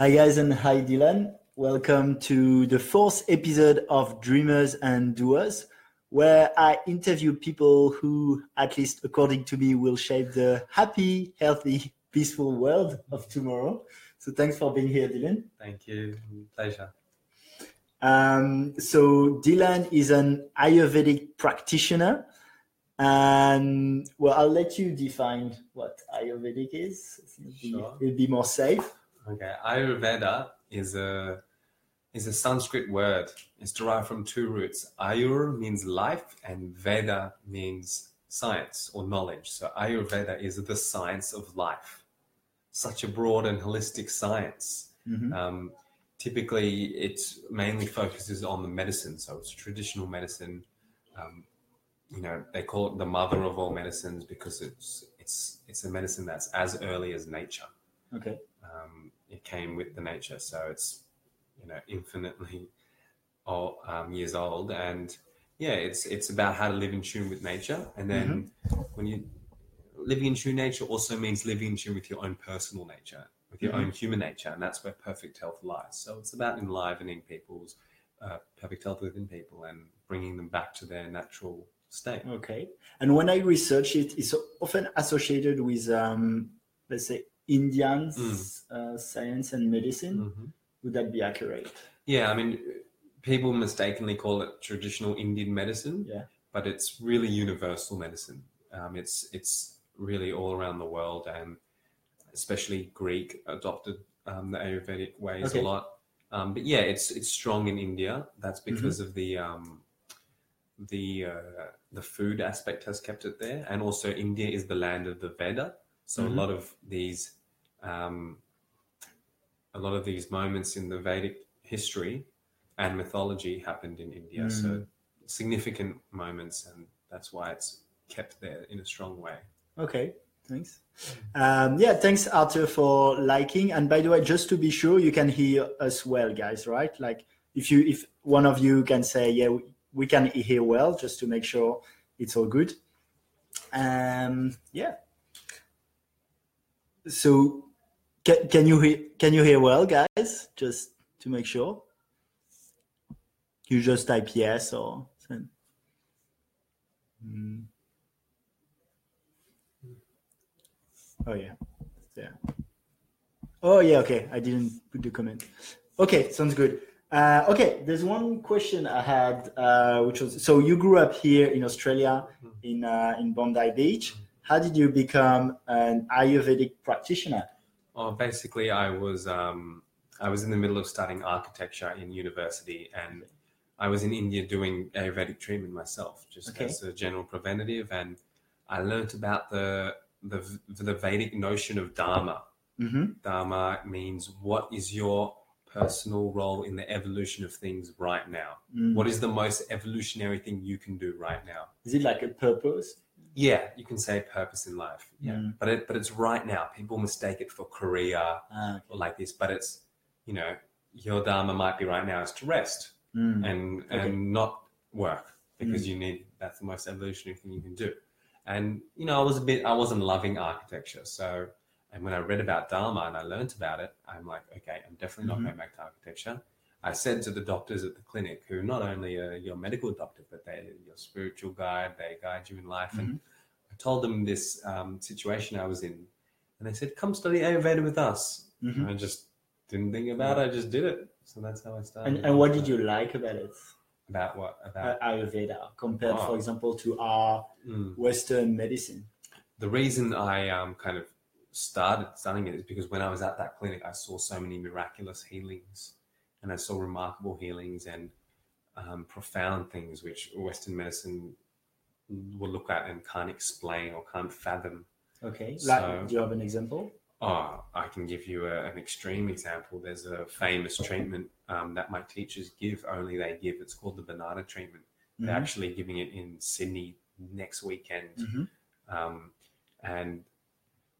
Hi guys and hi Dylan. Welcome to the fourth episode of Dreamers and Doers, where I interview people who, at least according to me, will shape the happy, healthy, peaceful world of tomorrow. So thanks for being here, Dylan. Thank you. Pleasure. Um, so Dylan is an Ayurvedic practitioner. And well, I'll let you define what Ayurvedic is. Sure. it'll be more safe. Okay. Ayurveda is a is a Sanskrit word. It's derived from two roots. Ayur means life, and Veda means science or knowledge. So Ayurveda is the science of life. Such a broad and holistic science. Mhm. Um, typically, it mainly focuses on the medicine. So it's traditional medicine. Um, you know, they call it the mother of all medicines because it's it's it's a medicine that's as early as nature. Okay. Um, it came with the nature, so it's you know infinitely old, um, years old, and yeah, it's it's about how to live in tune with nature, and then when you living in tune nature also means living in tune with your own personal nature, with your Mhm. own human nature, and that's where perfect health lies. So it's about enlivening people's uh, perfect health within people and bringing them back to their natural state. Okay. And when I research it, it's often associated with, um, let's say, Indian uh, science and medicine. Mhm. Would that be accurate? Yeah, I mean, people mistakenly call it traditional Indian medicine. Yeah. but it's really universal medicine. Um, it's it's really all around the world, and especially Greek adopted um, the Ayurvedic ways Okay. a lot. Um, but yeah, it's it's strong in India. That's Mm-hmm. because of the um, the uh, the food aspect has kept it there, and also India is the land of the Veda. So Mhm. a lot of these um, a lot of these moments in the Vedic history and mythology happened in India. So Mm. significant moments, and that's why it's kept there in a strong way. Okay. Thanks. Um, yeah. Thanks, Arthur, for liking. And by the way, just to be sure, you can hear us well, guys. Right? Like, if you, if one of you can say, yeah, we, we can hear well, just to make sure it's all good. Um, yeah. So, can, can you hear? Can you hear well, guys? Just to make sure. You just type yes or. Hmm. Oh yeah, yeah. Oh yeah, okay. I didn't put the comment. Okay, sounds good. Uh, okay, there's one question I had, uh, which was so you grew up here in Australia, in uh, in Bondi Beach. How did you become an Ayurvedic practitioner? Oh, basically, I was um, I was in the middle of studying architecture in university, and I was in India doing Ayurvedic treatment myself, just Okay. as a general preventative, and I learnt about the the the Vedic notion of dharma. Mm-hmm. Dharma means what is your personal role in the evolution of things right now? What is the most evolutionary thing you can do right now? Is it like a purpose? Yeah, you can say purpose in life. Yeah, Mm. but it, but it's right now. People mistake it for career Ah, okay. or like this, but it's you know your dharma might be right now is to rest Mm. and Okay. and not work because you need that's the most evolutionary thing you can do. And you know, I was a bit I wasn't loving architecture, so and when I read about dharma and I learned about it, I'm like, okay, I'm definitely Mhm. not going back to architecture. I said to the doctors at the clinic, who not only are your medical doctor, but they're your spiritual guide, they guide you in life. And I told them this um, situation I was in, and they said, "Come study Ayurveda with us." Mhm. And I just didn't think about it. I just did it. So that's how I started. And, and what did you like about it? About what? About Ayurveda compared, Oh. for example, to our Mm. Western medicine. the reason I um, kind of started studying it is because when I was at that clinic, I saw so many miraculous healings, and I saw remarkable healings and um, profound things which Western medicine will look at and can't explain or can't fathom. Okay. So- like, do you have an example? Oh, I can give you a, an extreme example. There's a famous treatment um, that my teachers give, only they give. It's called the banana treatment. They're Mhm. actually giving it in Sydney next weekend. Mhm. Um, and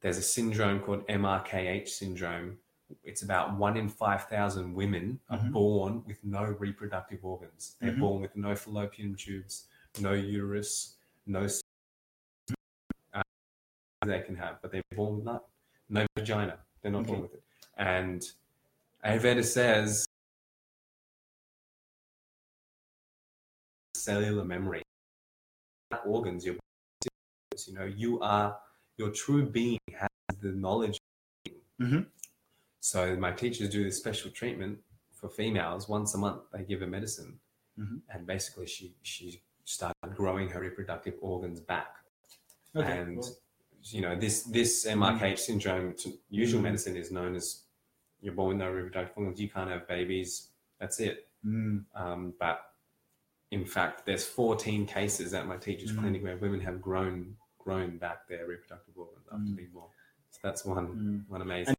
there's a syndrome called MRKH syndrome. It's about one in 5,000 women are Mhm. born with no reproductive organs. They're Mhm. born with no fallopian tubes, no uterus, no uh, they can have, but they're born with none. No vagina. They're not born with it. And Ayurveda says cellular memory organs your you know you are your true being has the knowledge Mhm. So my teachers do this special treatment for females once a month they give her medicine Mhm. and basically she she started growing her reproductive organs back Okay. and cool. you know this this MRKH syndrome to usual Mhm. medicine is known as you're born with no reproductive organs you can't have babies that's it Mm. um, but in fact, there's 14 cases at my teacher's Mm. clinic where women have grown grown back their reproductive organs after Mm. being born. So that's one Mm. one amazing.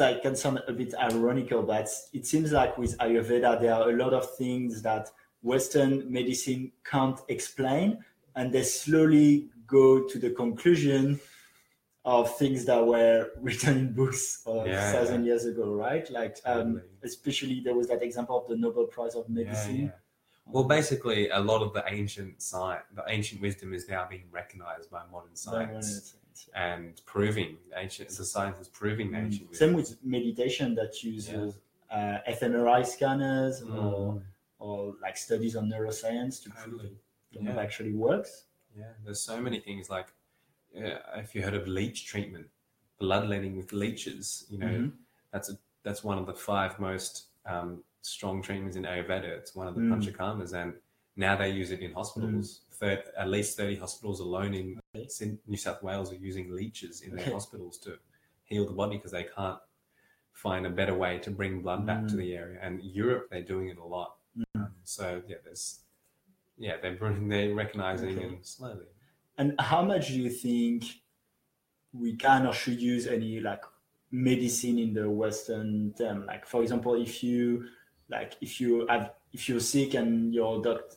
Like can sound a bit ironical, but it seems like with Ayurveda there are a lot of things that Western medicine can't explain, and they slowly go to the conclusion of things that were written in books a Yeah, thousand years ago, right? Like, um, especially there was that example of the Nobel Prize of Medicine. yeah. Well, basically, a lot of the ancient science, the ancient wisdom, is now being recognized by modern science and proving ancient. The science is proving the Mm. ancient Same with meditation that uses uh, fMRI scanners or, Mm. or like studies on neuroscience to prove that Yeah. it actually works. Yeah, there's so many things like uh, if you heard of leech treatment, bloodletting with leeches. You know, Mhm. that's a, that's one of the five most um, strong treatments in Ayurveda. It's one of the Mm. panchakarmas, and now they use it in hospitals. Thir- at least thirty hospitals alone in New South Wales are using leeches in their hospitals to heal the body because they can't find a better way to bring blood back to Mm. the area. And Europe, they're doing it a lot. Um, so yeah, there's yeah, they're they're recognizing Okay. and slowly. And how much do you think we can or should use any like medicine in the Western term? Like, for example, if you like if you have if you're sick and your doctor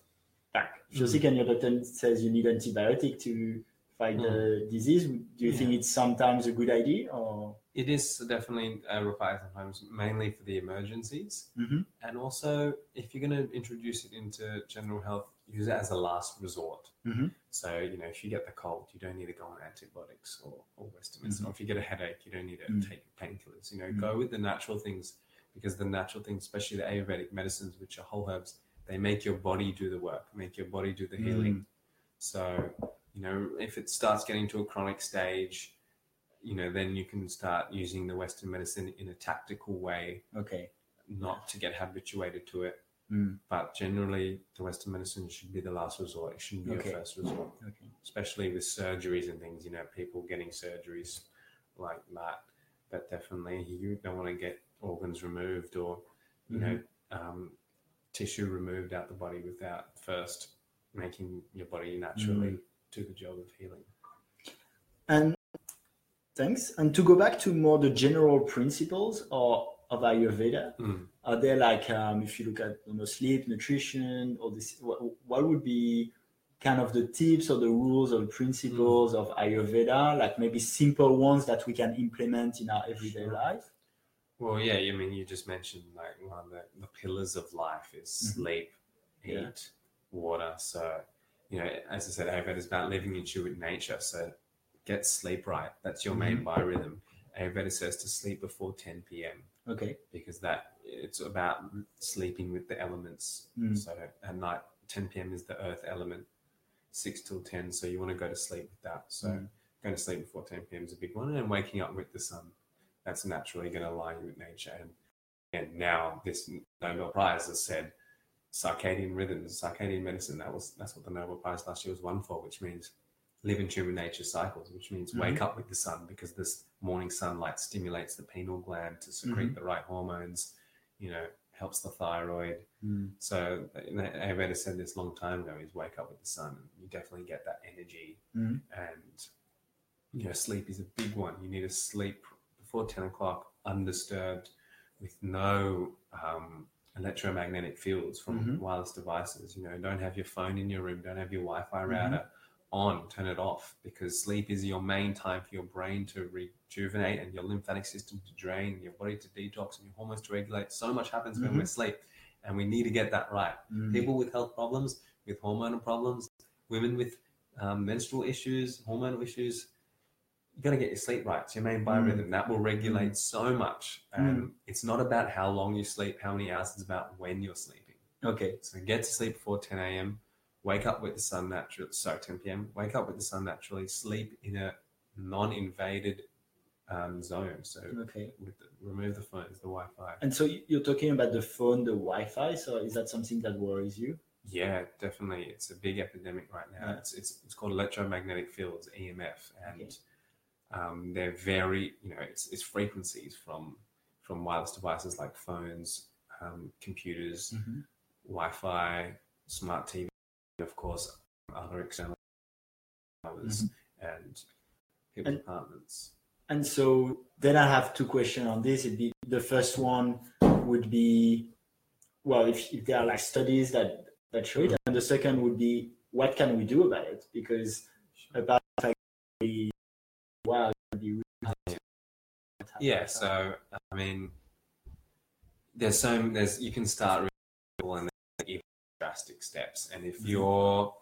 like if you're Mm. sick and your doctor says you need antibiotic to fight the disease, do you think it's sometimes a good idea or? It is definitely uh, required sometimes, mainly for the emergencies. Mhm. And also, if you're going to introduce it into general health, use it as a last resort. Mhm. So, you know, if you get the cold, you don't need to go on antibiotics or, or Western medicine. Mhm. Or if you get a headache, you don't need to Mm. take painkillers. You know, Mm. go with the natural things because the natural things, especially the Ayurvedic medicines, which are whole herbs, they make your body do the work, make your body do the healing. So, you know, if it starts getting to a chronic stage, you know, then you can start using the Western medicine in a tactical way, Okay. not to get habituated to it. Mm. But generally, the Western medicine should be the last resort. It shouldn't be Okay. your first resort, Okay. especially with surgeries and things. You know, people getting surgeries like that. But definitely, you don't want to get organs removed or, you know, um, tissue removed out the body without first making your body naturally do the job of healing. And thanks. And to go back to more the general principles or of Ayurveda, Mm. are there like um, if you look at you know sleep, nutrition, or this, what, what would be kind of the tips or the rules or the principles of Ayurveda, like maybe simple ones that we can implement in our everyday Sure. life? Well, yeah, I mean, you just mentioned like one of the, the pillars of life is Mhm. sleep, eat, Yeah. water. So, you know, as I said, Ayurveda is about living in tune with nature. So, get sleep right. That's your main biorhythm. Ayurveda says to sleep before 10 p.m. Okay. because that it's about sleeping with the elements. Mm. So, at night, 10 p.m. is the earth element, 6 till 10. So, you want to go to sleep with that. So, Mm. going to sleep before 10 p.m. is a big one, and waking up with the sun. That's naturally going to align with nature. And, and now this Nobel Prize has said circadian rhythms, circadian medicine. That was that's what the Nobel Prize last year was won for, which means live in tune with nature's cycles, which means wake up with the sun because this morning sunlight stimulates the pineal gland to secrete the right hormones. You know, helps the thyroid. Mm. So Ayurveda said this long time ago: is wake up with the sun. You definitely get that energy Mm. and you know sleep is a big one you need to sleep before 10 o'clock undisturbed with no um, electromagnetic fields from Mhm. wireless devices you know don't have your phone in your room don't have your wi-fi Mhm. router on turn it off because sleep is your main time for your brain to rejuvenate and your lymphatic system to drain your body to detox and your hormones to regulate so much happens when Mhm. we sleep and we need to get that right Mm. people with health problems, with hormonal problems, women with um, menstrual issues, hormonal issues, you got to get your sleep right. It's your main Mm. biorhythm. That will regulate so much. And it's not about how long you sleep, how many hours. It's about when you're sleeping. Okay. So get to sleep before 10 a.m. Wake up with the sun naturally. Sorry, 10 p.m. Wake up with the sun naturally. Sleep in a non-invaded um, zone. So Okay. with the, remove the phones, the Wi-Fi. And so you- you're talking about the phone, the Wi-Fi. So is that something that worries you? Yeah, definitely. It's a big epidemic right now. Yeah. It's, it's it's called electromagnetic fields, EMF, and Okay. Um, they're very you know it's, it's frequencies from from wireless devices like phones, um, computers, Mm-hmm. Wi-Fi, smart TV, of course other external powers and people's And- apartments. And so then I have two questions on this. It'd be the first one would be, well, if, if there are like studies that that show it, and the second would be, what can we do about it? Because about the fact that we, wow, it'd be really Yeah, so I mean, there's so there's you can start really and then even drastic steps. And if Mhm. you're,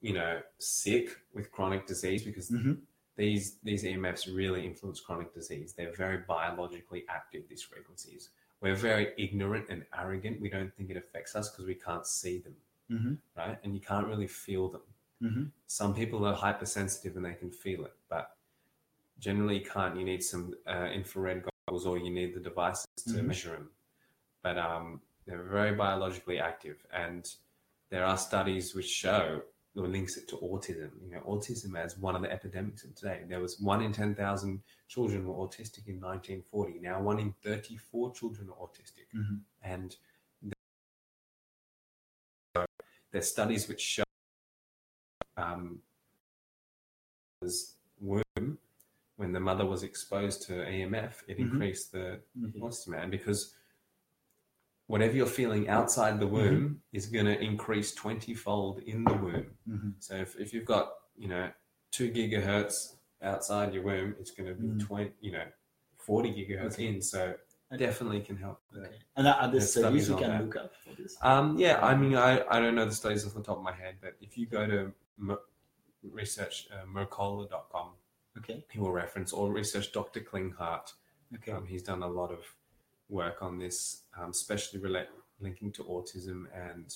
you know, sick with chronic disease, because Mhm. these these EMFs really influence chronic disease. They're very biologically active. These frequencies. We're very ignorant and arrogant. We don't think it affects us because we can't see them, Mhm. right? And you can't really feel them. Mhm. Some people are hypersensitive and they can feel it, but generally you can't. You need some uh, infrared goggles or you need the devices to Mhm. measure them. But um, they're very biologically active, and there are studies which show or links it to autism. You know, autism as one of the epidemics of today. There was one in ten thousand children were autistic in 1940. Now one in 34 children are autistic, Mhm. and there's studies which show um, womb when the mother was exposed to EMF, it Mhm. increased the Okay. autism, and because whatever you're feeling outside the womb is going to increase 20 fold in the womb. Mhm. So if, if you've got, you know, two gigahertz outside your womb, it's going to be Mm. 20, you know, 40 gigahertz Okay. in. So And- definitely can help. the- Okay. And are there studies you can that. look up for this? Um, yeah, I mean, I, I don't know the studies off the top of my head, but if you go to Mer- research uh, mercola.com, Okay. he will reference or research Dr. Klinghardt. Okay. Um, he's done a lot of work on this, um, especially relate, linking to autism, and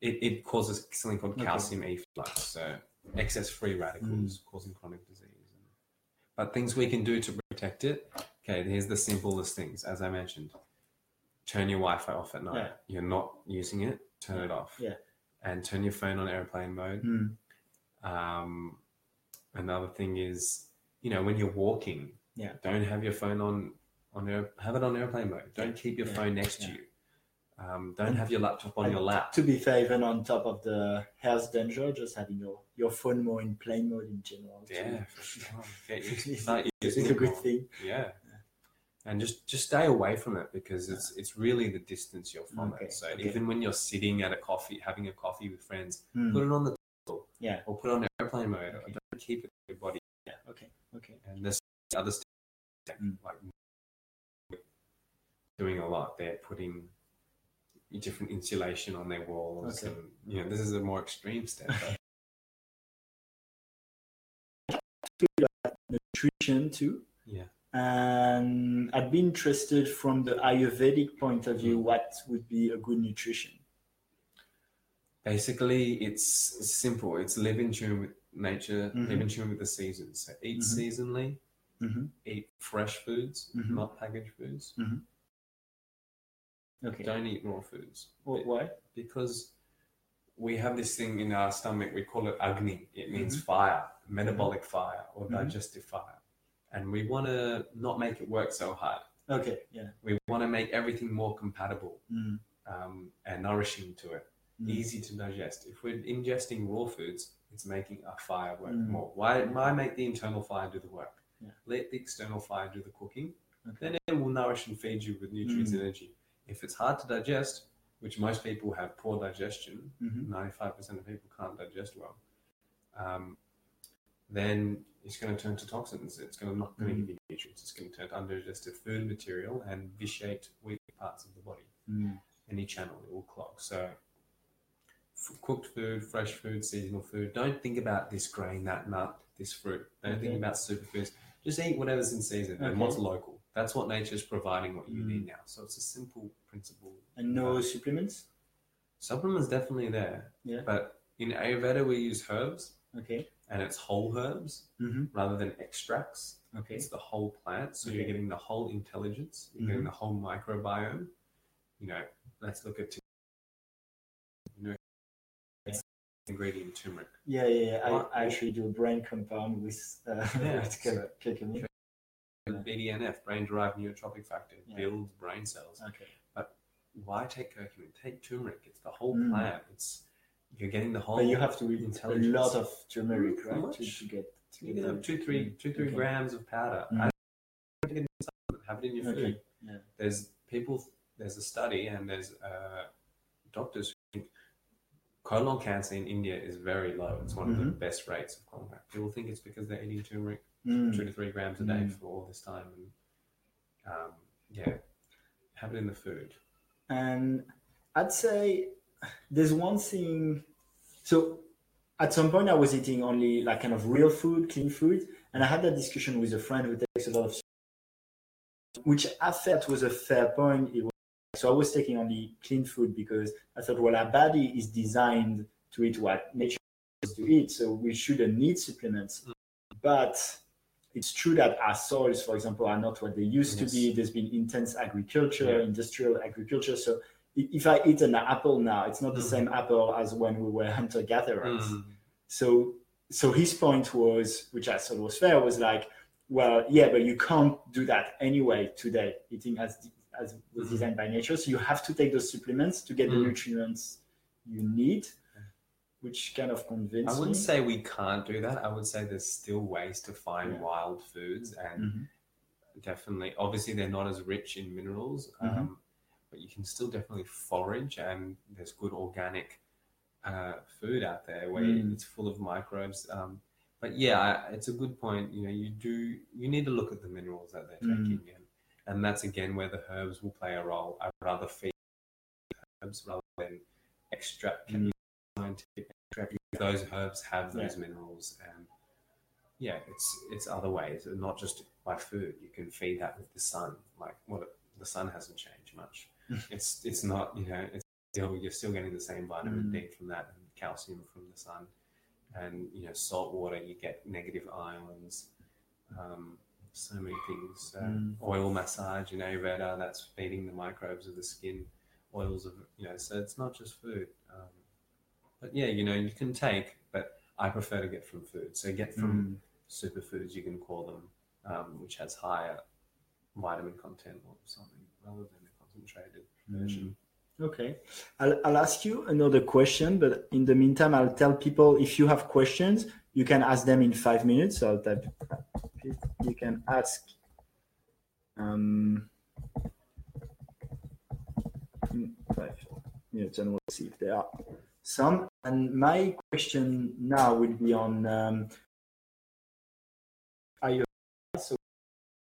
it, it causes something called Okay. calcium efflux, so excess free radicals causing chronic disease. But things we can do to protect it. Okay, here's the simplest things, as I mentioned. Turn your Wi-Fi off at night. Yeah. You're not using it. Turn it off. Yeah. And turn your phone on airplane mode. Mm. Um, another thing is, you know, when you're walking, Yeah. don't have your phone on on air, have it on airplane mode. Don't keep your Yeah. phone next Yeah. to you. Um, don't have your laptop on And your lap. To be fair, even on top of the health danger, just having your, your phone more in plane mode in general. Yeah, sure. Get used to It's, a good thing. Yeah. And just just stay away from it because it's it's really the distance you're from Okay, it. So okay. even when you're sitting at a coffee, having a coffee with friends, Mm. put it on the table Yeah. or put it on airplane mode. Okay. don't keep it in your body. Okay. And there's other stuff like doing a lot. They're putting different insulation on their walls, Okay. and you know this is a more extreme step. Nutrition too. yeah, And I'd be interested from the Ayurvedic point of view, Mm. what would be a good nutrition? basically it's, it's simple. It's live in tune with nature, Mhm. in tune with the seasons. So eat Mhm. seasonally, Mm-hmm. eat fresh foods, Mhm. not packaged foods. Okay. Don't eat raw foods. Wh- Why? because we have this thing in our stomach we call it agni it means Mm-hmm. fire metabolic fire or digestive fire and we want to not make it work so hard Okay. Yeah. we want to make everything more compatible um, and nourishing to it easy to digest if we're ingesting raw foods it's making our fire work Mm. more why, why make the internal fire do the work Yeah. let the external fire do the cooking Okay. then it will nourish and feed you with nutrients Mm. and energy if it's hard to digest which most people have poor digestion Mhm. 95% of people can't digest well, um, then it's going to turn to toxins. It's going to not going to Mm. give you nutrients. It's going to turn to undigested food material and vitiate weak parts of the body. Mm. Any channel it will clog. So, cooked food, fresh food, seasonal food. Don't think about this grain, that nut, this fruit. Don't think Okay. about superfoods. just eat whatever's in season and what's local. That's what nature's providing what you Mm. need now. So it's a simple principle. And no supplements. Supplements definitely there. Yeah. But in Ayurveda we use herbs Okay. and it's whole herbs hmm rather than extracts. Okay. It's the whole plant. So Okay. you're getting the whole intelligence. You're Mhm. getting the whole microbiome. You know, let's look at ingredient turmeric. Yeah, yeah, yeah. What- I, actually do a brain compound with uh, Yeah, cur- curcumin. BDNF, brain derived neurotrophic factor, Yeah. builds brain cells. Okay. But why take curcumin? Take turmeric. It's the whole Mm. plant. It's you're getting the whole. But you have to eat a lot of turmeric, right, to, much. to get. To You get can two, three, Mm, two, three okay. grams of powder. Mm. I don't think it's supplement. Have it in your Okay. food. Yeah. There's people. There's a study, and there's uh, doctors colon cancer in India is very low. It's one of the Mhm. best rates of colon cancer. People think it's because they're eating turmeric Mm. two to three grams a day Mm. for all this time, and um, yeah, have it in the food. And I'd say there's one thing. So at some point, I was eating only like kind of real food, clean food, and I had that discussion with a friend who takes a lot of, which I felt was a fair point. It was, so I was taking only clean food because I thought, well, our body is designed to eat what nature wants to eat, so we shouldn't need supplements. But it's true that our soils, for example, are not what they used Yes. to be. There's been intense agriculture, Yeah. industrial agriculture. So if I eat an apple now, it's not the Mhm. same apple as when we were hunter gatherers. Mm. So so his point was, which I thought was fair, was like, well, yeah, but you can't do that anyway today, eating as as was Mhm. designed by nature. So you have to take those supplements to get the Mm. nutrients you need, which kind of convinced I wouldn't me. say we can't do that. I would say there's still ways to find Yeah. wild foods, and Mhm. definitely, obviously, they're not as rich in minerals, Mhm. um, but you can still definitely forage, and there's good organic uh, food out there where Mm. it's full of microbes. Um, but yeah, it's a good point. You know, you do you need to look at the minerals that they're Mm. taking in, and that's again where the herbs will play a role. I'd rather feed herbs rather than extract Mm. scientific extract. Those herbs have those minerals, and yeah, it's it's other ways, and not just by food. You can feed that with the sun. Like what the sun hasn't changed much. it's it's not you know it's still you're still getting the same vitamin Mm. D from that and calcium from the sun, and you know salt water you get negative ions. Um, so many things. Uh, Mm. Oil massage in Ayurveda that's feeding the microbes of the skin. Oils of you know, so it's not just food. Um, but yeah, you know, you can take, but I prefer to get from food. So get from Mm. superfoods, you can call them, um, which has higher vitamin content or something rather than a concentrated version. Okay. I'll, I'll ask you another question, but in the meantime, I'll tell people if you have questions, you can ask them in five minutes. So I'll type, you can ask. Um, in five minutes, and we'll see if there are some. And my question now would be on um, Ayurveda, so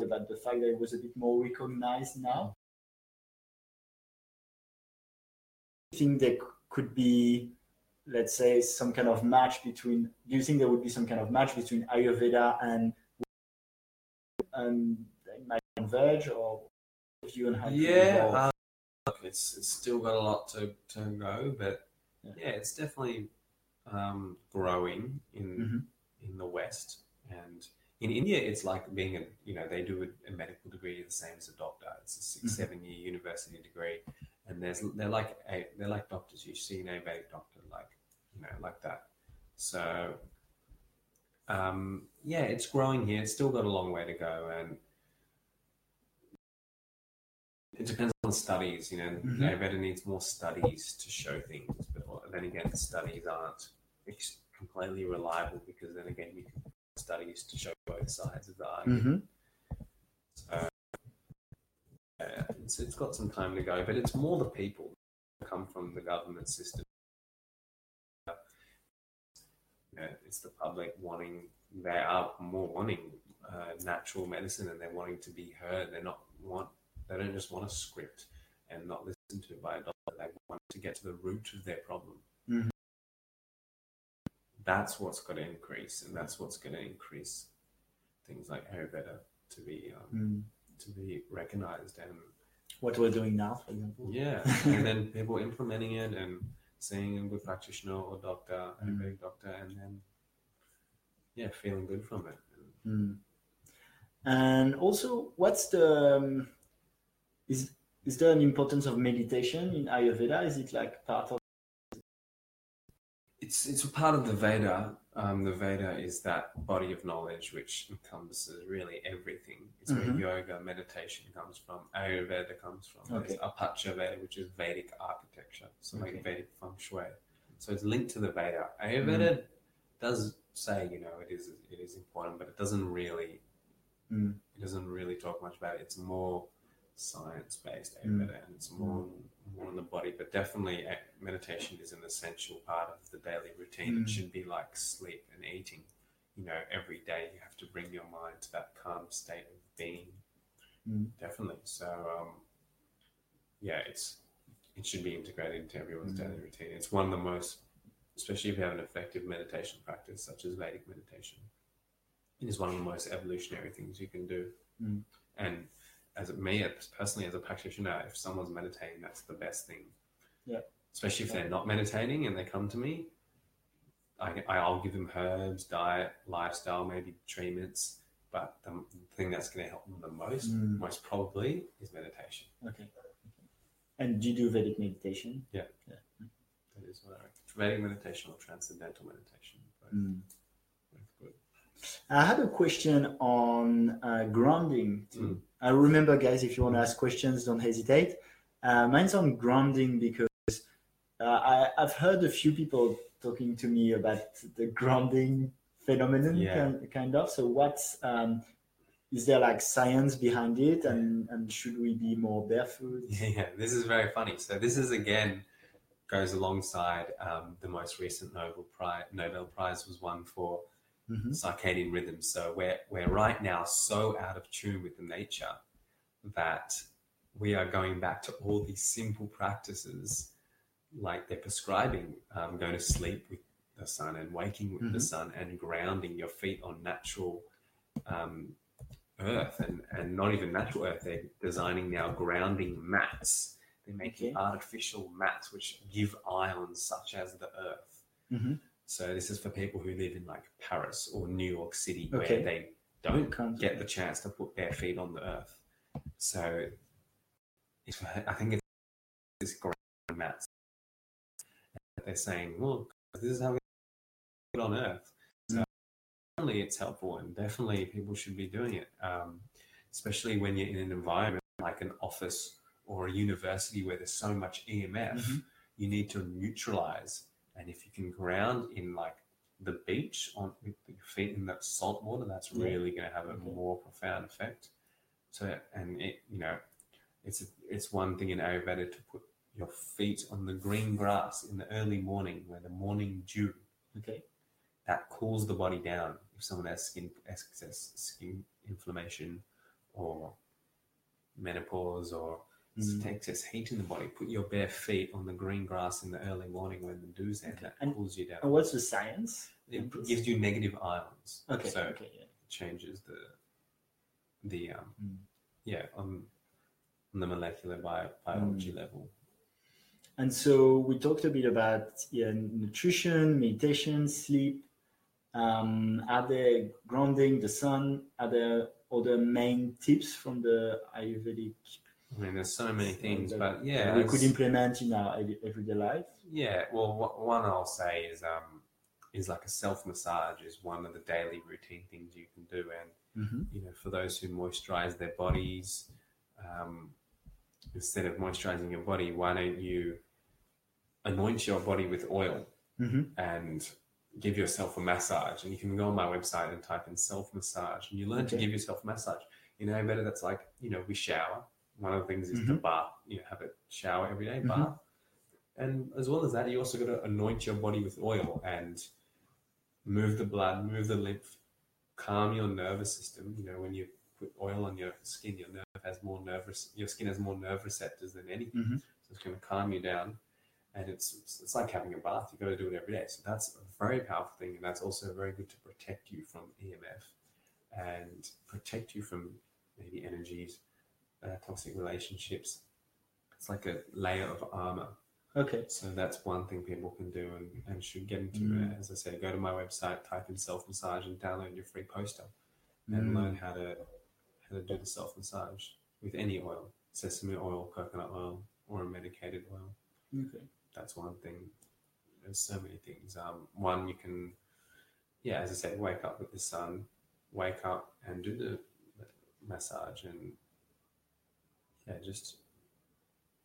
about the fact that it was a bit more recognized now. you think there could be, let's say, some kind of match between? Do you think there would be some kind of match between Ayurveda and and they might converge, or if you and how Yeah, uh, look, it's it's still got a lot to, to go, but Yeah. yeah, it's definitely um, growing in Mhm. in the West and in India. It's like being a you know they do a, a medical degree the same as a doctor. It's a 6 Mhm. seven year university degree, and there's they're like a, they're like doctors. You see an Ayurvedic doctor like you know like that. So um, yeah, it's growing here. It's still got a long way to go, and it depends on studies. You know, Mhm. Ayurveda needs more studies to show things, but then again, studies aren't completely reliable because then again, you can studies to show both sides of the argument. Mhm. So yeah, it's, it's got some time to go, but it's more the people that come from the government system. Know, it's the public wanting, they are more wanting uh, natural medicine and they're wanting to be heard. They're not want, they don't just want a script and not listened to by a doctor. They want to get to the root of their problem. Mhm. That's what's going to increase, and that's what's going to increase things like Ayurveda to be um, Mm. to be recognized and What we're doing now, for example. yeah, and then people implementing it and seeing a good practitioner or doctor, Ayurvedic doctor, and then yeah, feeling good from it. Mm. And also, what's the um, is is there an importance of meditation in Ayurveda? Is it like part of? It's it's a part of the Veda. Um, the Veda is that body of knowledge which encompasses really everything. It's Mhm. where yoga, meditation comes from. Ayurveda comes from. Okay. There's Sthapatya Veda, which is Vedic architecture, so Okay. like Vedic feng shui. So it's linked to the Veda. Ayurveda does say you know it is it is important, but it doesn't really Mm. it doesn't really talk much about it. It's more science based Mm. And it's more more on the body. But definitely, meditation is an essential part of the daily routine. Mm. It should be like sleep and eating. You know, every day you have to bring your mind to that calm state of being. Mm. Definitely. So, um, yeah, it's it should be integrated into everyone's Mm. daily routine. It's one of the most, especially if you have an effective meditation practice such as Vedic meditation. It is one of the most evolutionary things you can do. Mm. And as a, me personally, as a practitioner, if someone's meditating, that's the best thing. Yeah. Especially if they're not meditating and they come to me, I, I'll give them herbs, diet, lifestyle, maybe treatments. But the thing that's going to help them the most, Mm. most probably, is meditation. Okay. And do you do Vedic meditation? Yeah. yeah. That is what I reckon. Vedic meditation or transcendental meditation. Mm. I had a question on uh, grounding too. Mm. I remember, guys, if you want to ask questions, don't hesitate. Uh, mine's on grounding because uh, I, I've heard a few people talking to me about the grounding phenomenon, Yeah. kind, kind of. So, what's um, is there like science behind it, and, and should we be more barefoot? Yeah, yeah, this is very funny. So this is again goes alongside um, the most recent Nobel Prize. Nobel Prize was won for Mhm. circadian rhythms. So we're we're right now so out of tune with the nature that we are going back to all these simple practices, like they're prescribing um, going to sleep with the sun and waking with the Mhm. sun and grounding your feet on natural um, earth and, and not even natural earth. They're designing now grounding mats. They're making Okay. artificial mats which give ions such as the earth. Mhm. So this is for people who live in like Paris or New York City Okay. where they don't get the chance to put their feet on the earth. So it's, I think it's this ground mats. They're saying, well, this is how we get on earth. So definitely it's helpful and definitely people should be doing it. Um, especially when you're in an environment like an office or a university where there's so much EMF, Mhm. you need to neutralize. And if you can ground in like the beach on with your feet in that salt water, that's Yeah. really going to have a Okay. more profound effect. So, and it, you know, it's it's one thing in Ayurveda to put your feet on the green grass in the early morning, where the morning dew Okay. that cools the body down. If someone has skin excess skin inflammation or menopause or Mm. excess heat in the body, put your bare feet on the green grass in the early morning when the dew's there. Okay. That And- cools you down. And what's the science? It gives you negative ions. Okay. So okay. Yeah. it changes the the um Mm. yeah on on the molecular bio, biology Mm. level. And so we talked a bit about yeah, nutrition, meditation, sleep. Um, are there grounding, the sun? Are there other main tips from the Ayurvedic I mean, there's so many things, but yeah, we could implement in our everyday life? Yeah, well, one I'll say is um is like a self massage is one of the daily routine things you can do, and Mm-hmm. you know, for those who moisturize their bodies, um, instead of moisturizing your body, why don't you anoint your body with oil Mm-hmm. and give yourself a massage? And you can go on my website and type in self massage, and you learn to give yourself a massage. You know, better that's like you know, we shower. One of the things is to bath. You know, have a shower every day, Mhm. bath, and as well as that, you also got to anoint your body with oil and move the blood, move the lymph, calm your nervous system. You know, when you put oil on your skin, your nerve has more nervous. Your skin has more nerve receptors than anything, Mhm. so it's going to calm you down. And it's it's, it's like having a bath. You got to do it every day. So that's a very powerful thing, and that's also very good to protect you from EMF. and protect you from maybe energies, uh, toxic relationships. It's like a layer of armor. Okay. So that's one thing people can do and, and should get into. Mm. As I said, go to my website, type in self massage, and download your free poster and Mm. learn how to how to do the self massage with any oil, sesame oil, coconut oil, or a medicated oil. Okay. That's one thing. There's so many things. Um, one you can, yeah, as I said, wake up with the sun, wake up and do the massage, and yeah, just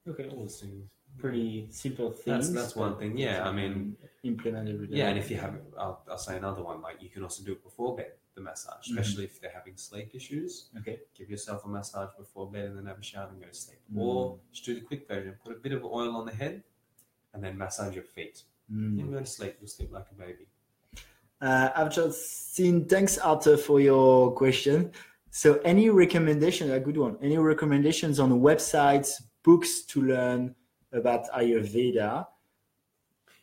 Okay. all those things. Pretty simple things. that's one thing. Yeah, I mean, implement every day. yeah, and if you have, I'll, I'll say another one. Like you can also do it before bed, the massage, especially if they're having sleep issues. Okay. Give yourself a massage before bed and then have a shower and go to sleep. Mm. Or just do the quick version. Put a bit of oil on the head and then massage your feet. Mm. You go to sleep. You'll sleep like a baby. Uh, I've just seen. Thanks, Arthur, for your question. So, any recommendation? A good one. Any recommendations on websites, books to learn about Ayurveda?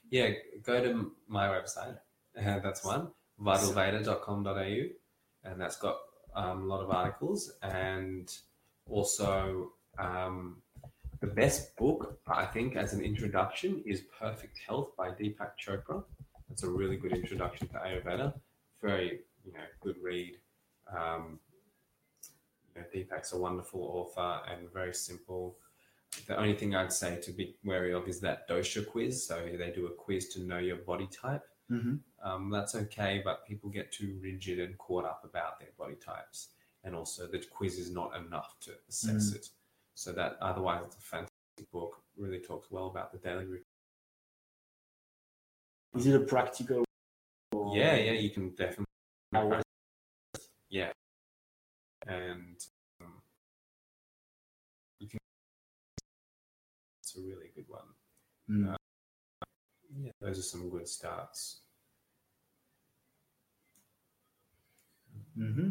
Yeah, go to my website. Uh, that's one, vitalveda.com.au. And that's got um, a lot of articles. And also, um, the best book, I think, as an introduction is Perfect Health by Deepak Chopra. That's a really good introduction to Ayurveda. Very, you know, good read. Um, know, Deepak's a wonderful author and very simple. The only thing I'd say to be wary of is that dosha quiz. So they do a quiz to know your body type. Mm-hmm. Um, that's okay, but people get too rigid and caught up about their body types. And also, the quiz is not enough to assess it. So that otherwise, it's a fantastic book. Really talks well about the daily routine. Is it a practical? or- Yeah, yeah, you can definitely. How- Yeah, and um, you can. It's a really good one. Mm. Yeah, those are some good starts. hmm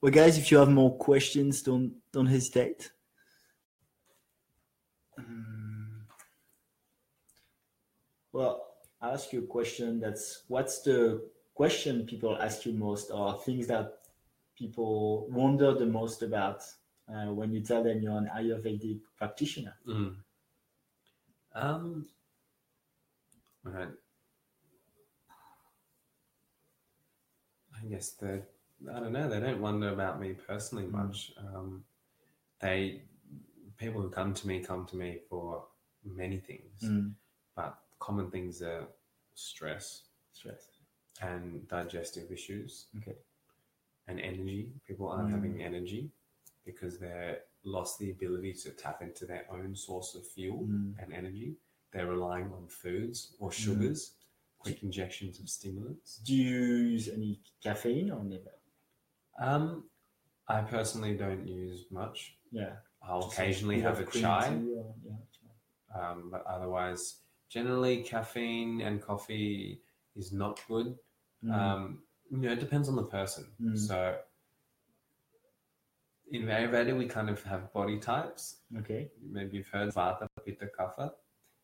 Well, guys, if you have more questions, don't don't hesitate. Mm. Well, I'll ask you a question. That's what's the question people ask you most, or things that people wonder the most about uh, when you tell them you're an Ayurvedic practitioner. Mm. Um, right. I guess they, I don't know, they don't wonder about me personally Mm. much. Um, they, people who come to me come to me for many things, Mm. but common things are stress Stress. and digestive issues Okay. And energy. People aren't Mm. having energy because they're lost the ability to tap into their own source of fuel Mm. and energy. They're relying on foods or sugars, quick injections of stimulants. Do you use any caffeine or never? Um, I personally don't use much. Yeah. I'll Just occasionally bit have a chai, or- yeah, chai. um, but otherwise, generally, caffeine and coffee is not good. Mm. Um, you know, it depends on the person. Mm. So, in Ayurveda, we kind of have body types. okay. maybe you've heard Vata, Pitta, Kapha,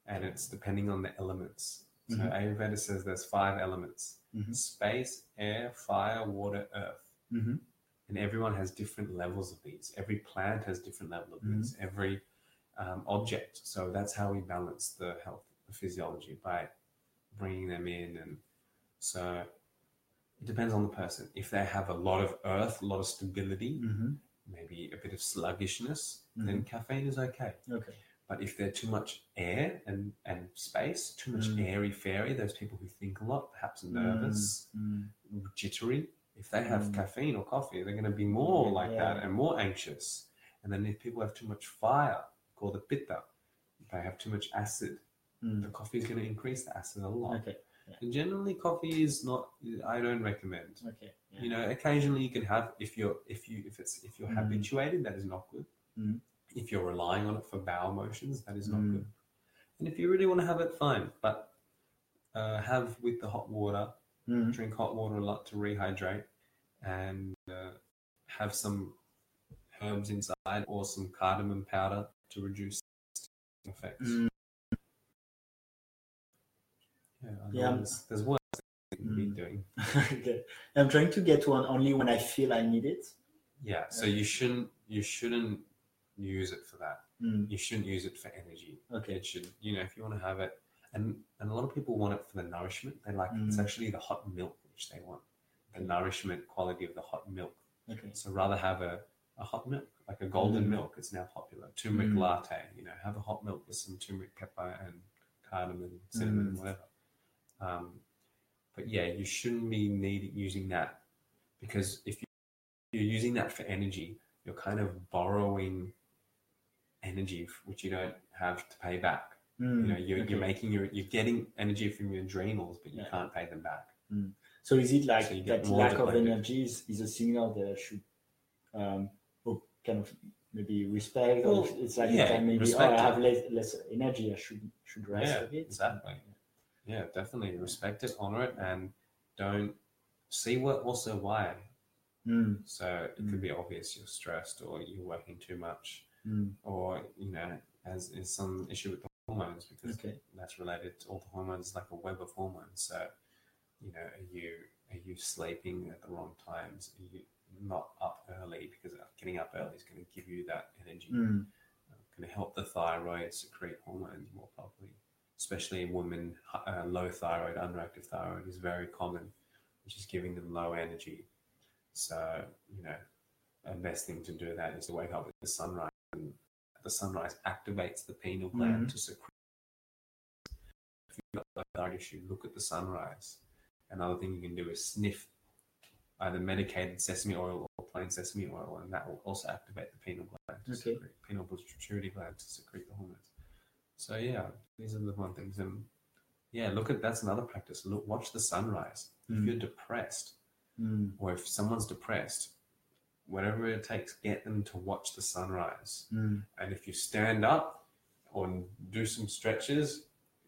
and it's depending on the elements. So Mhm. Ayurveda says there's five elements: Mhm. space, air, fire, water, earth, hmm and everyone has different levels of these. Every plant has different level of these. Every um, object. So that's how we balance the health, the physiology by bringing them in, and so it depends on the person. If they have a lot of earth, a lot of stability, hmm maybe a bit of sluggishness, Mm-hmm. then caffeine is okay. Okay. But if they're too much air and, and space, too much Mm. airy fairy, those people who think a lot, perhaps nervous, Mm. jittery, if they have Mm. caffeine or coffee, they're going to be more like Yeah. that and more anxious. And then if people have too much fire, called the pitta, if they have too much acid, the Mm. coffee is going to increase the acid a lot. Okay. And generally, coffee is not. I don't recommend. Okay. Yeah. You know, occasionally you can have if you're if you if it's if you're Mm. habituated, that is not good. Mm. If you're relying on it for bowel motions, that is not Mm. good. And if you really want to have it, fine. But uh, have with the hot water. Mm. Drink hot water a lot to rehydrate, and uh, have some herbs inside or some cardamom powder to reduce effects. Mm. Yeah, Yeah. otherwise there's worse be Mm. doing. okay. I'm trying to get one only when I feel I need it. Yeah. So you shouldn't you shouldn't use it for that. Mm, You shouldn't use it for energy. Okay. It should, you know, if you want to have it, and and a lot of people want it for the nourishment. They like it's Mm. actually the hot milk which they want, the nourishment quality of the hot milk. Okay. So rather have a, a hot milk, like a golden Mm. milk. It's now popular. Turmeric Mm. latte. You know, have a hot milk with some turmeric pepper and cardamom, cinnamon, Mm. whatever. Um, but yeah, you shouldn't be needing using that because if you- you're using that for energy, you're kind of borrowing energy which you don't have to pay back. Mm, You know, you're, okay. you're making your you're getting energy from your adrenals, but you Yeah. can't pay them back. So is it like So that lack of depleted. energy is, is a signal that I should um oh, kind of maybe respect Well, or it's like yeah, maybe oh, I have less less energy I should should rest Yeah, a bit. exactly. Yeah, definitely respect it, honor it, and don't see what also why. Mm, So it could be obvious you're stressed or you're working too much, mm, or you know, as is some issue with the hormones because okay. that's related to all the hormones, like a web of hormones. So, you know, are you are you sleeping at the wrong times? Are you not up early because getting up early is going to give you that energy. Mm, Going to help the thyroid secrete hormones more properly, especially in women. Uh, low thyroid, underactive thyroid is very common, which is giving them low energy. So, you know, the best thing to do that is to wake up with the sunrise. And the sunrise activates the pineal gland Mhm. to secrete. If you've got low thyroid issue, look at the sunrise. Another thing you can do is sniff either medicated sesame oil or plain sesame oil, and that will also activate the pineal gland, to Okay. secrete, pineal pituitary gland to secrete the hormones. So yeah, these are the one things, and yeah, look at that's another practice. Look, watch the sunrise. If Mm. you're depressed, mm, or if someone's depressed, whatever it takes, get them to watch the sunrise. mm, And if you stand up or do some stretches,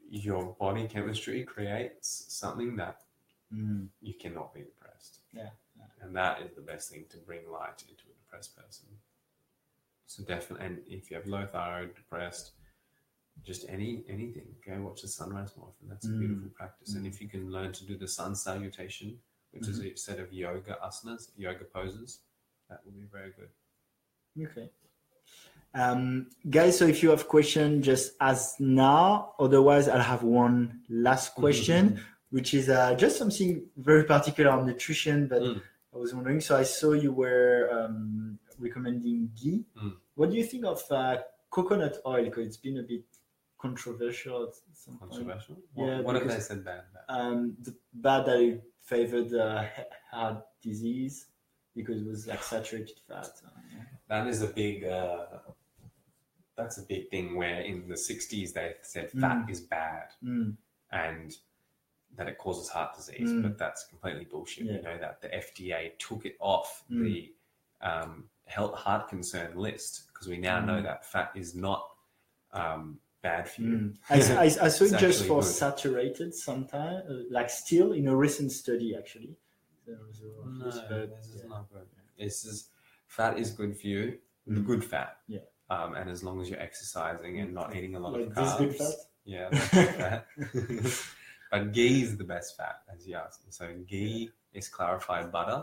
your body chemistry creates something that mm. you cannot be depressed. Yeah, yeah. And that is the best thing to bring light into a depressed person. So definitely, and if you have low thyroid, depressed, just any anything, go watch the sunrise more often. That's a Mm. beautiful practice. And Mm. if you can learn to do the sun salutation, which is Mm-hmm. a set of yoga asanas, yoga poses, that will be very good. Okay. Um, guys, so if you have question, just ask now. Otherwise, I'll have one last question, which is uh, just something very particular on nutrition. But Mm. I was wondering. So I saw you were um, recommending ghee. Mm. What do you think of uh, coconut oil? Because it's been a bit controversial at some point. Controversial. Yeah, what, have they because- said bad about? Um, the bad that it favored uh, heart disease because it was like saturated fat. Yeah. That is a big. Uh, that's a big thing. Where in the '60s they said fat Mm. is bad. Mm, and that it causes heart disease, Mm. but that's completely bullshit. Yeah. You know that the FDA took it off Mm. the um, health heart concern list because we now know Mm. that fat is not um, bad for you. Mm. I, I, I saw it just for good. saturated sometime, uh, like still in a recent study actually. There was a- No, this, is yeah. not good. This is fat is good for you, the Mm. good fat. Yeah. Um, and as long as you're exercising and not eating a lot Like of this carbs. good fat. Yeah, that's good fat. but ghee is the best fat, as you asked. So ghee is clarified butter.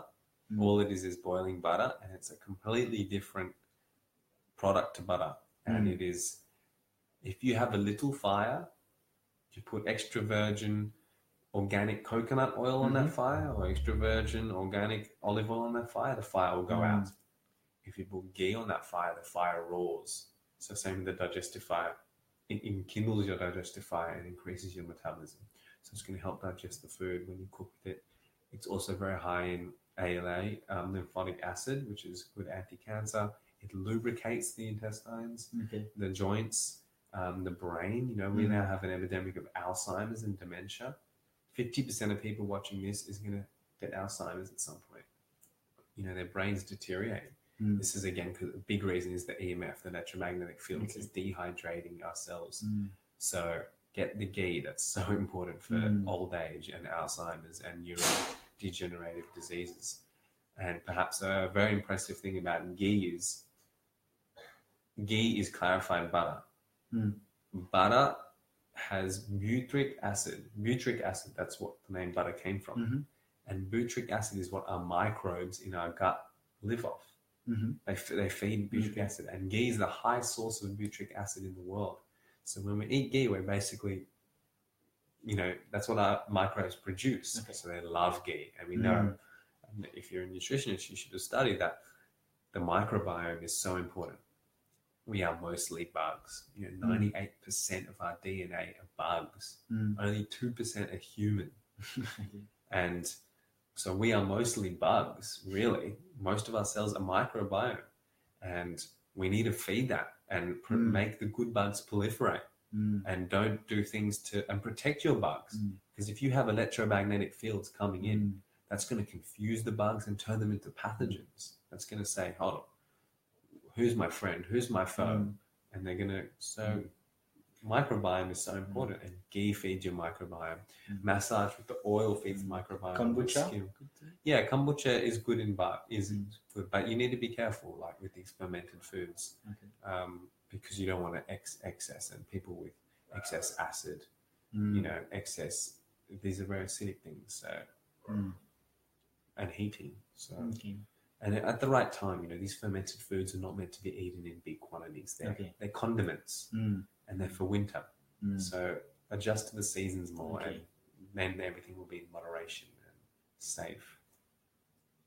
Mm. All it is is boiling butter, and it's a completely different product to butter. And Mm. it is, if you have a little fire, you put extra virgin organic coconut oil on that Mhm. fire, or extra virgin organic olive oil on that fire, the fire will go Mm. out. If you put ghee on that fire, the fire roars. So same with the digestive fire. It enkindles your digestive fire and increases your metabolism. So it's going to help digest the food when you cook with it. It's also very high in ALA, um, lymphatic acid, which is good anti-cancer. It lubricates the intestines, Okay. the joints, um, the brain. You know, we Mm. now have an epidemic of Alzheimer's and dementia. Fifty percent of people watching this is going to get Alzheimer's at some point. You know, their brains deteriorate. Mm. This is again because a big reason is the EMF, the electromagnetic fields, Okay. is dehydrating ourselves. Mm. So get the ghee. That's so important for Mm. old age and Alzheimer's and neurodegenerative diseases. And perhaps a very impressive thing about ghee is ghee is clarified butter. Mm. Butter has butyric acid. Butyric acid, that's what the name butter came from. Mhm. And butyric acid is what our microbes in our gut live off. Mhm. They, f- they feed butyric acid, and ghee is the high source of butyric acid in the world. So when we eat ghee, we're basically, you know, that's what our microbes produce. Okay. So they love ghee, and we know Mm. and if you're a nutritionist, you should have studied that the microbiome is so important. We are mostly bugs. You know, Mm. ninety-eight percent of our DNA are bugs. Mm. Only two percent are human. And so we are mostly bugs, really. Most of our cells are microbiome. And we need to feed that and pr- Mm. make the good bugs proliferate Mm. and don't do things to and protect your bugs. Because if you have electromagnetic fields coming in, Mm. that's going to confuse the bugs and turn them into pathogens. That's going to say, hold on, who's my friend? Who's my foe? Mm. And they're going to, so microbiome is so important. And ghee feeds your microbiome. Mm. Massage with the oil feeds the microbiome. Kombucha? Yeah, kombucha is good in but is Mm. good, but you need to be careful, like with these fermented foods, Okay. um, because you don't want to ex- excess and people with excess acid, Mm. you know, excess. These are very acidic things, so Mm. and heating. So Okay. And at the right time, you know, these fermented foods are not meant to be eaten in big quantities. They're Okay. they're condiments Mm. and they're for winter. Mm. So adjust to the seasons more, Okay. and then everything will be in moderation and safe.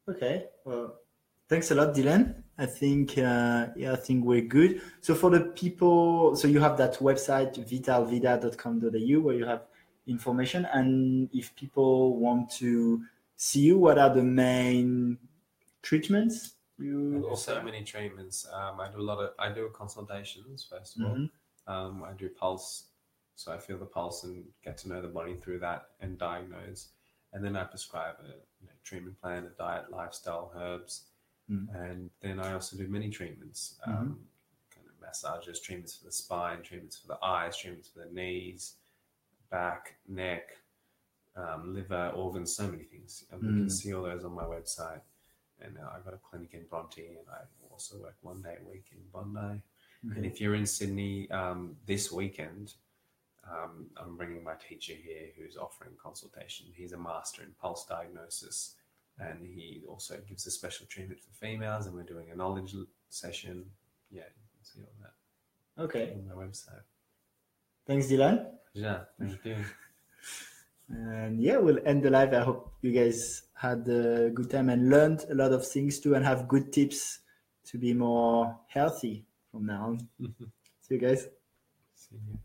Okay. Well, thanks a lot, Dylan. I think uh, yeah, I think we're good. So for the people, so you have that website vitalvida.com.au where you have information, and if people want to see you, what are the main treatments I you do so many treatments. Um, I do a lot of I do consultations first of all. Mhm. Um, I do pulse, so I feel the pulse and get to know the body through that and diagnose. And then I prescribe a you know, treatment plan, a diet, lifestyle, herbs, Mm. and then I also do many treatments, um, kind of massages, treatments for the spine, treatments for the eyes, treatments for the knees, back, neck, um, liver, organs, so many things. And you Mm. can see all those on my website. And uh, I've got a clinic in Bronte, and I also work one day a week in Bondi. And if you're in Sydney um, this weekend, um, I'm bringing my teacher here who's offering consultation. He's a master in pulse diagnosis and he also gives a special treatment for females. And we're doing a knowledge session. Yeah, you can see all that Okay. on my website. Thanks, Dylan. Yeah, thank you. And yeah, we'll end the live. I hope you guys had a good time and learned a lot of things too and have good tips to be more healthy from now on. Mm-hmm. See you guys. see you.